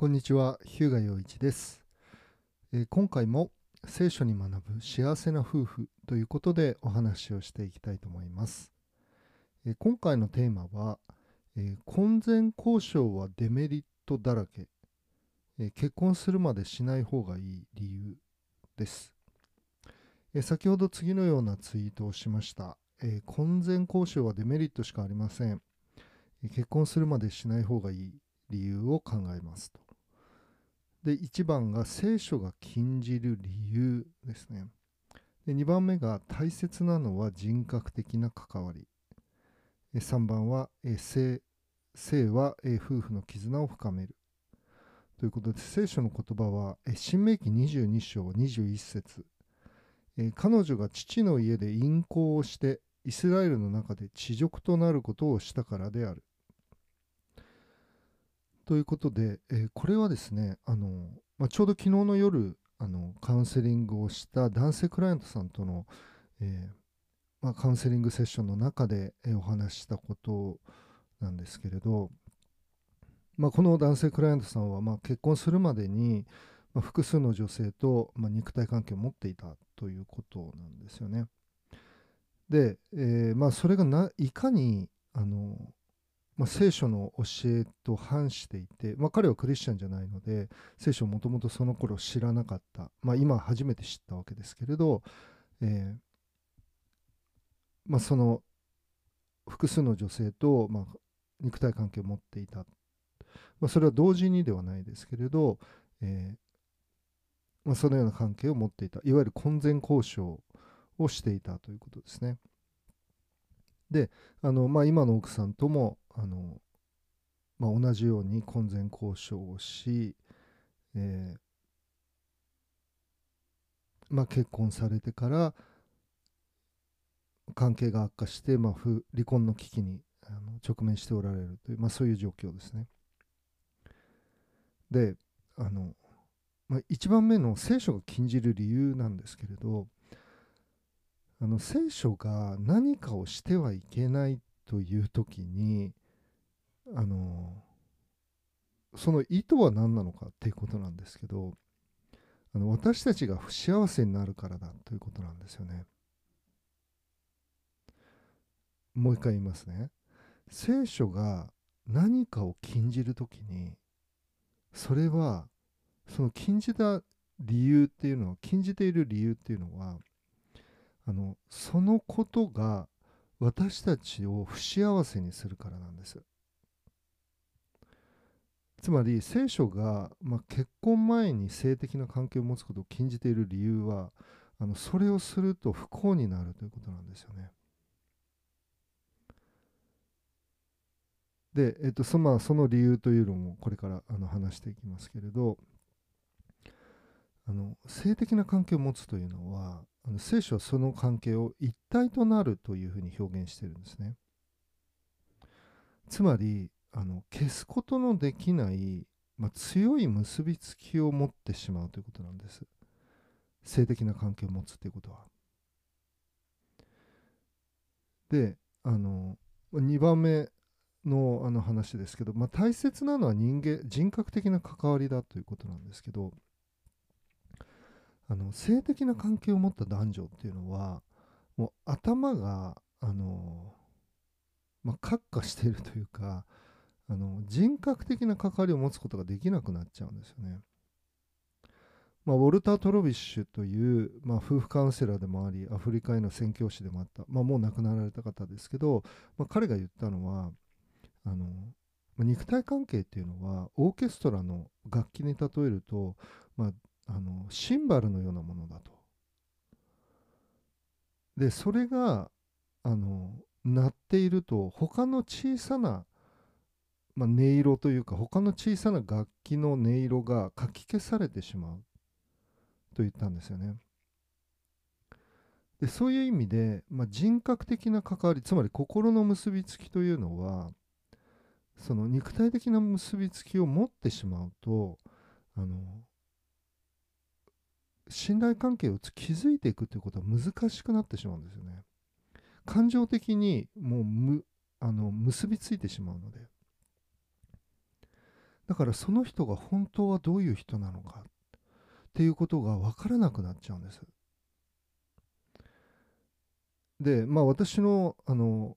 こんにちは、日向洋一です、えー今回も聖書に学ぶ幸せな夫婦ということでお話をしていきたいと思います。えー今回のテーマは、えー婚前交渉はデメリットだらけ、えー結婚するまでしない方がいい理由です。えー先ほど次のようなツイートをしました。えー婚前交渉はデメリットしかありません。結婚するまでしない方がいい理由を考えますと。で1番が聖書が禁じる理由ですね。で2番目が大切なのは人格的な関わり。3番はえ性性は夫婦の絆を深める。ということで聖書の言葉は新明記22章21節彼女が父の家で淫行をしてイスラエルの中で地辱となることをしたからである。ということで、えーこれはですね、あのまあ、ちょうど昨日の夜あのカウンセリングをした男性クライアントさんとの、えーまあ、カウンセリングセッションの中で、えーお話ししたことなんですけれど、まあ、この男性クライアントさんは、まあ、結婚するまでに、まあ、複数の女性と、まあ、肉体関係を持っていたということなんですよね。で、えーまあ、それがないかにあのまあ、聖書の教えと反していて、まあ、彼はクリスチャンじゃないので聖書をもともとその頃知らなかった、まあ、今初めて知ったわけですけれど、えーまあ、その複数の女性と、ま、肉体関係を持っていた、ま、それは同時にではないですけれど、えーま、そのような関係を持っていた。いわゆる婚前交渉をしていたということですね。であの、まあ、今の奥さんともあの、まあ、同じように婚前交渉をし、えーまあ、結婚されてから関係が悪化して、まあ、離婚の危機にあの直面しておられるという、まあ、そういう状況ですね。であの、まあ、1番目の聖書が禁じる理由なんですけれどあの聖書が何かをしてはいけないという時にあのその意図は何なのかっていうことなんですけどあの私たちが不幸せになるからだということなんですよね。もう一回言いますね。聖書が何かを禁じる時にそれはその禁じた理由っていうのは禁じている理由っていうのはあのそのことが私たちを不幸せにするからなんです。つまり聖書が、まあ、結婚前に性的な関係を持つことを禁じている理由はあのそれをすると不幸になるということなんですよね。で、えっとそまあ、その理由というのもこれからあの話していきますけれど。あの性的な関係を持つというのはあの聖書はその関係を一体となるというふうに表現してるんですね。つまりあの消すことのできない、まあ、強い結びつきを持ってしまうということなんです。性的な関係を持つということは。であの2番目のあの話ですけど、まあ、大切なのは人間人格的な関わりだということなんですけどあの性的な関係を持った男女っていうのはもう頭があの、まあ、閣下しているというかあの人格的な関わりを持つことができなくなっちゃうんですよね。まあ、ウォルター・トロビッシュという、まあ、夫婦カウンセラーでもありアフリカへの宣教師でもあった、まあ、もう亡くなられた方ですけど、まあ、彼が言ったのはあのま肉体関係っていうのはオーケストラの楽器に例えると、まあ、あのシンバルのようなものだと。でそれがあの鳴っていると他の小さな、まあ、音色というか他の小さな楽器の音色がかき消されてしまうと言ったんですよね。でそういう意味で、まあ、人格的な関わりつまり心の結びつきというのはその肉体的な結びつきを持ってしまうとあの信頼関係を築いていくということは難しくなってしまうんですよね。感情的にもうむあの結びついてしまうので。だからその人が本当はどういう人なのかっていうことが分からなくなっちゃうんです。でまあ私のあの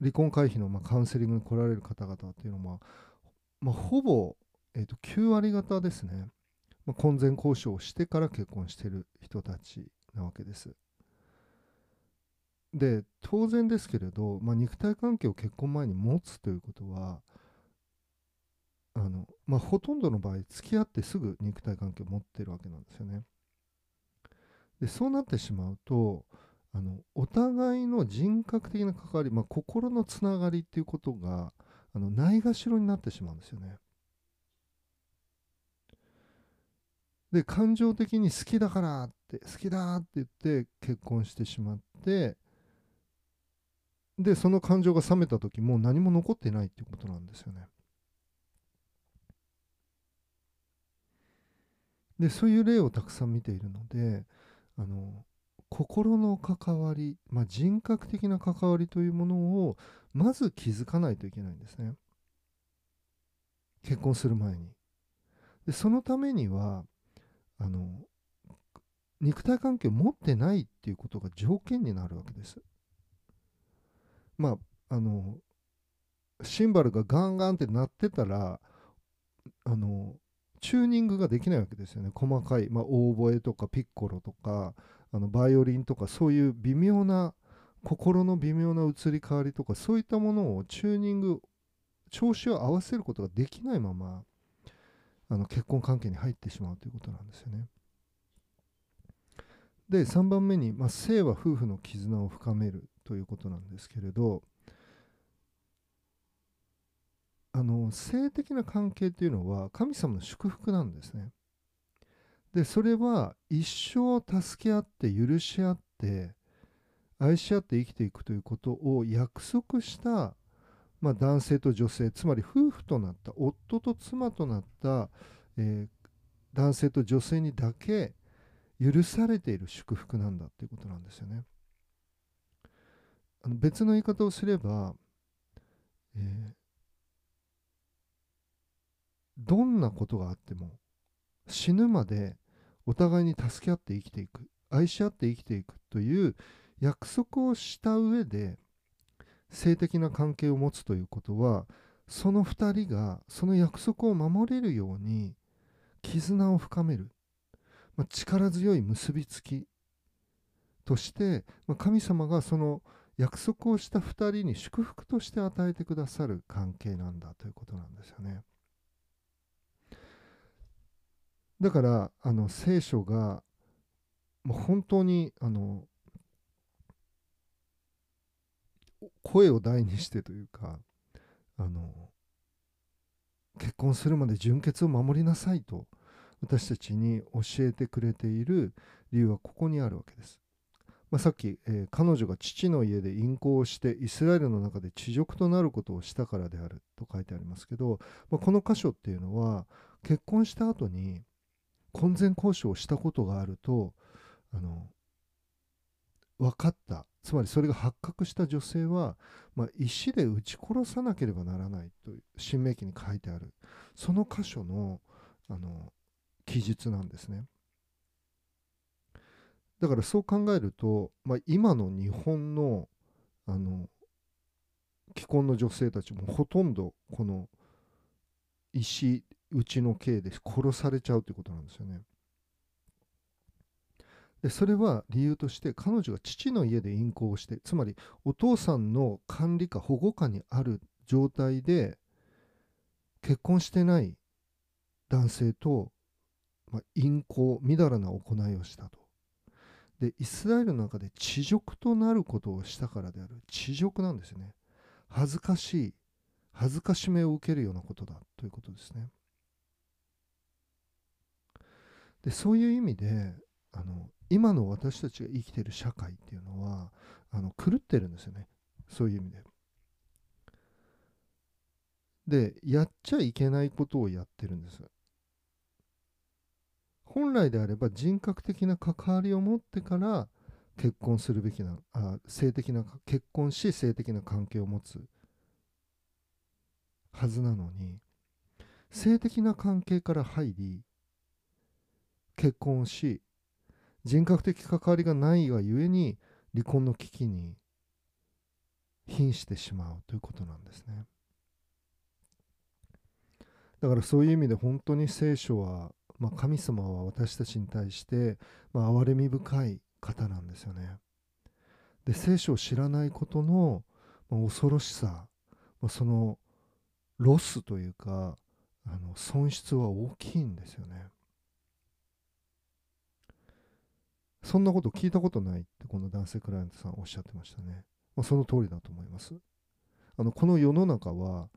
離婚回避のまあカウンセリングに来られる方々っていうのは、まあ、ほぼ、えー、と9割方ですね、まあ、婚前交渉をしてから結婚してる人たちなわけです。で当然ですけれど、まあ、肉体関係を結婚前に持つということはあの、まあ、ほとんどの場合付き合ってすぐ肉体関係を持ってるわけなんですよね。でそうなってしまうとあのお互いの人格的な関わり、まあ、心のつながりっていうことがあのないがしろになってしまうんですよね。で感情的に好きだからって好きだって言って結婚してしまってでその感情が冷めた時もう何も残ってないっていうことなんですよね。でそういう例をたくさん見ているのであの心の関わり、まあ、人格的な関わりというものをまず気づかないといけないんですね結婚する前にでそのためにはあの肉体関係を持ってないっていうことが条件になるわけです。まああのシンバルがガンガンって鳴ってたらあのチューニングができないわけですよね。細かい、まあ、オーボエとかピッコロとかあのバイオリンとかそういう微妙な心の微妙な移り変わりとかそういったものをチューニング調子を合わせることができないままあの結婚関係に入ってしまうということなんですよね。で3番目に、まあ、性は夫婦の絆を深めるということなんですけれどあの性的な関係というのは神様の祝福なんですね。でそれは一生助け合って許し合って愛し合って生きていくということを約束した、まあ、男性と女性つまり夫婦となった夫と妻となった、えー、男性と女性にだけ許されている祝福なんだということなんですよね。あの別の言い方をすれば、えー、どんなことがあっても死ぬまでお互いに助け合って生きていく愛し合って生きていくという約束をした上で性的な関係を持つということはその2人がその約束を守れるように絆を深める、まあ、力強い結びつきとして、まあ、神様がその約束をした2人に祝福として与えてくださる関係なんだということなんですよね。だからあの聖書がもう本当にあの声を大にしてというかあの結婚するまで純潔を守りなさいと私たちに教えてくれている理由はここにあるわけです。まあ、さっき、えー、彼女が父の家で淫行をしてイスラエルの中で地獄となることをしたからであると書いてありますけど、まあ、この箇所っていうのは結婚した後に婚前交渉をしたことがあるとあの分かったつまりそれが発覚した女性は、まあ、石で撃ち殺さなければならないという新明記に書いてあるその箇所のあの記述なんですねだからそう考えると、まあ、今の日本のあの既婚の女性たちもほとんどこの石うちの刑で殺されちゃうということなんですよね。でそれは理由として彼女が父の家で淫行をしてつまりお父さんの管理下保護下にある状態で結婚してない男性と、まあ、淫行みだらな行いをしたと。でイスラエルの中で地獄となることをしたからである地獄なんですよね。恥ずかしい恥ずかしめを受けるようなことだということですね。でそういう意味であの今の私たちが生きている社会っていうのはあの狂ってるんですよねそういう意味で。でやっちゃいけないことをやってるんです。本来であれば人格的な関わりを持ってから結婚するべきなあ性的な結婚し性的な関係を持つはずなのに性的な関係から入り結婚し人格的関わりがないがゆえに離婚の危機に瀕してしまうということなんですね。だからそういう意味で本当に聖書は、まあ、神様は私たちに対して、まあ、憐れみ深い方なんですよね。で聖書を知らないことの、まあ、恐ろしさ、まあ、そのロスというかあの損失は大きいんですよね。そんなこと聞いたことないってこの男性クライアントさんおっしゃってましたね。まあ、その通りだと思います。あのこの世の中は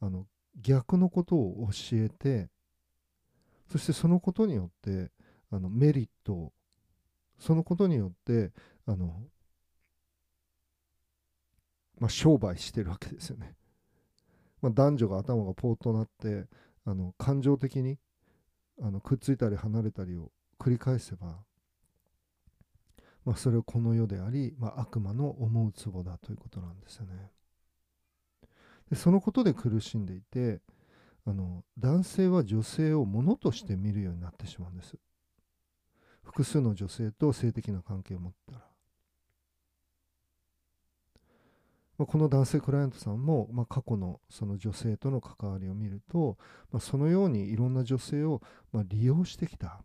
あの逆のことを教えてそしてそのことによってあのメリットをそのことによってあの、まあ、商売してるわけですよね。まあ、男女が頭がポーとなってあの感情的にあのくっついたり離れたりを繰り返せばまあ、それをこの世であり、まあ、悪魔の思うツボだということなんですよね。でそのことで苦しんでいてあの男性は女性を物として見るようになってしまうんです。複数の女性と性的な関係を持ったら。まあ、この男性クライアントさんも、まあ、過去のその女性との関わりを見ると、まあ、そのようにいろんな女性をま利用してきた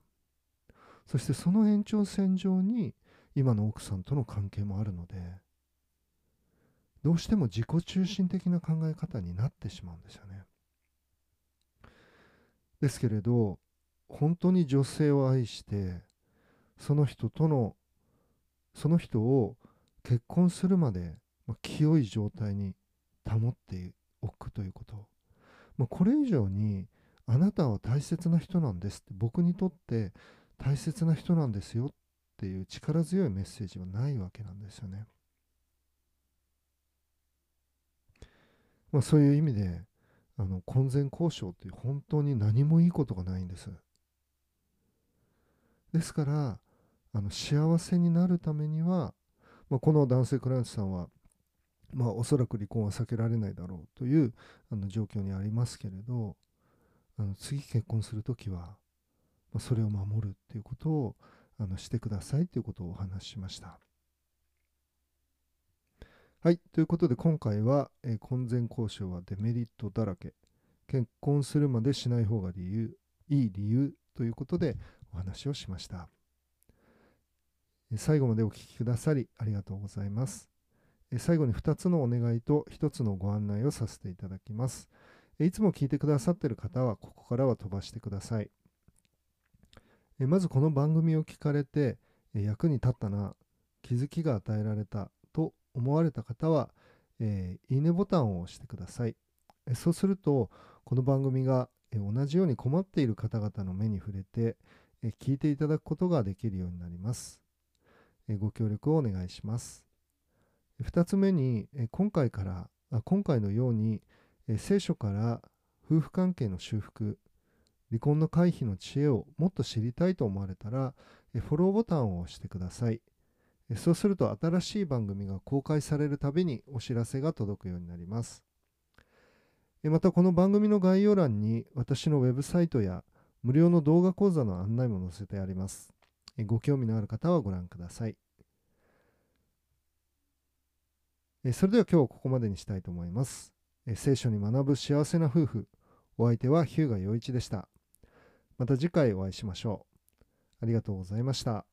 そしてその延長線上に今の奥さんとの関係もあるのでどうしても自己中心的な考え方になってしまうんですよね。ですけれど本当に女性を愛してその人とのその人を結婚するまで、ま清い状態に保っておくということ、まあ、これ以上にあなたは大切な人なんですって僕にとって大切な人なんですよっていう力強いメッセージはないわけなんですよね。まあ、そういう意味であの婚前交渉って本当に何もいいことがないんです。ですからあの幸せになるためには、まあ、この男性クライアントさんは、まあ、おそらく離婚は避けられないだろうというあの状況にありますけれどあの次結婚する時は、まあ、それを守るっていうことをあのしてくださいということをお話ししました。はい。ということで今回は、えー、婚前交渉はデメリットだらけ。結婚するまでしない方が理由、いい理由ということでお話をしました。最後までお聴きくださりありがとうございます。最後に2つのお願いと1つのご案内をさせていただきます。いつも聞いてくださっている方はここからは飛ばしてください。まずこの番組を聞かれて役に立ったな気づきが与えられたと思われた方は、えー、いいねボタンを押してください。そうするとこの番組が同じように困っている方々の目に触れて聞いていただくことができるようになります。ご協力をお願いします。2つ目に今回から今回のように聖書から夫婦関係の修復離婚の回避の知恵をもっと知りたいと思われたら、フォローボタンを押してください。そうすると新しい番組が公開されるたびにお知らせが届くようになります。またこの番組の概要欄に私のウェブサイトや無料の動画講座の案内も載せてあります。ご興味のある方はご覧ください。それでは今日はここまでにしたいと思います。聖書に学ぶ幸せな夫婦。お相手は日向陽一でした。また次回お会いしましょう。ありがとうございました。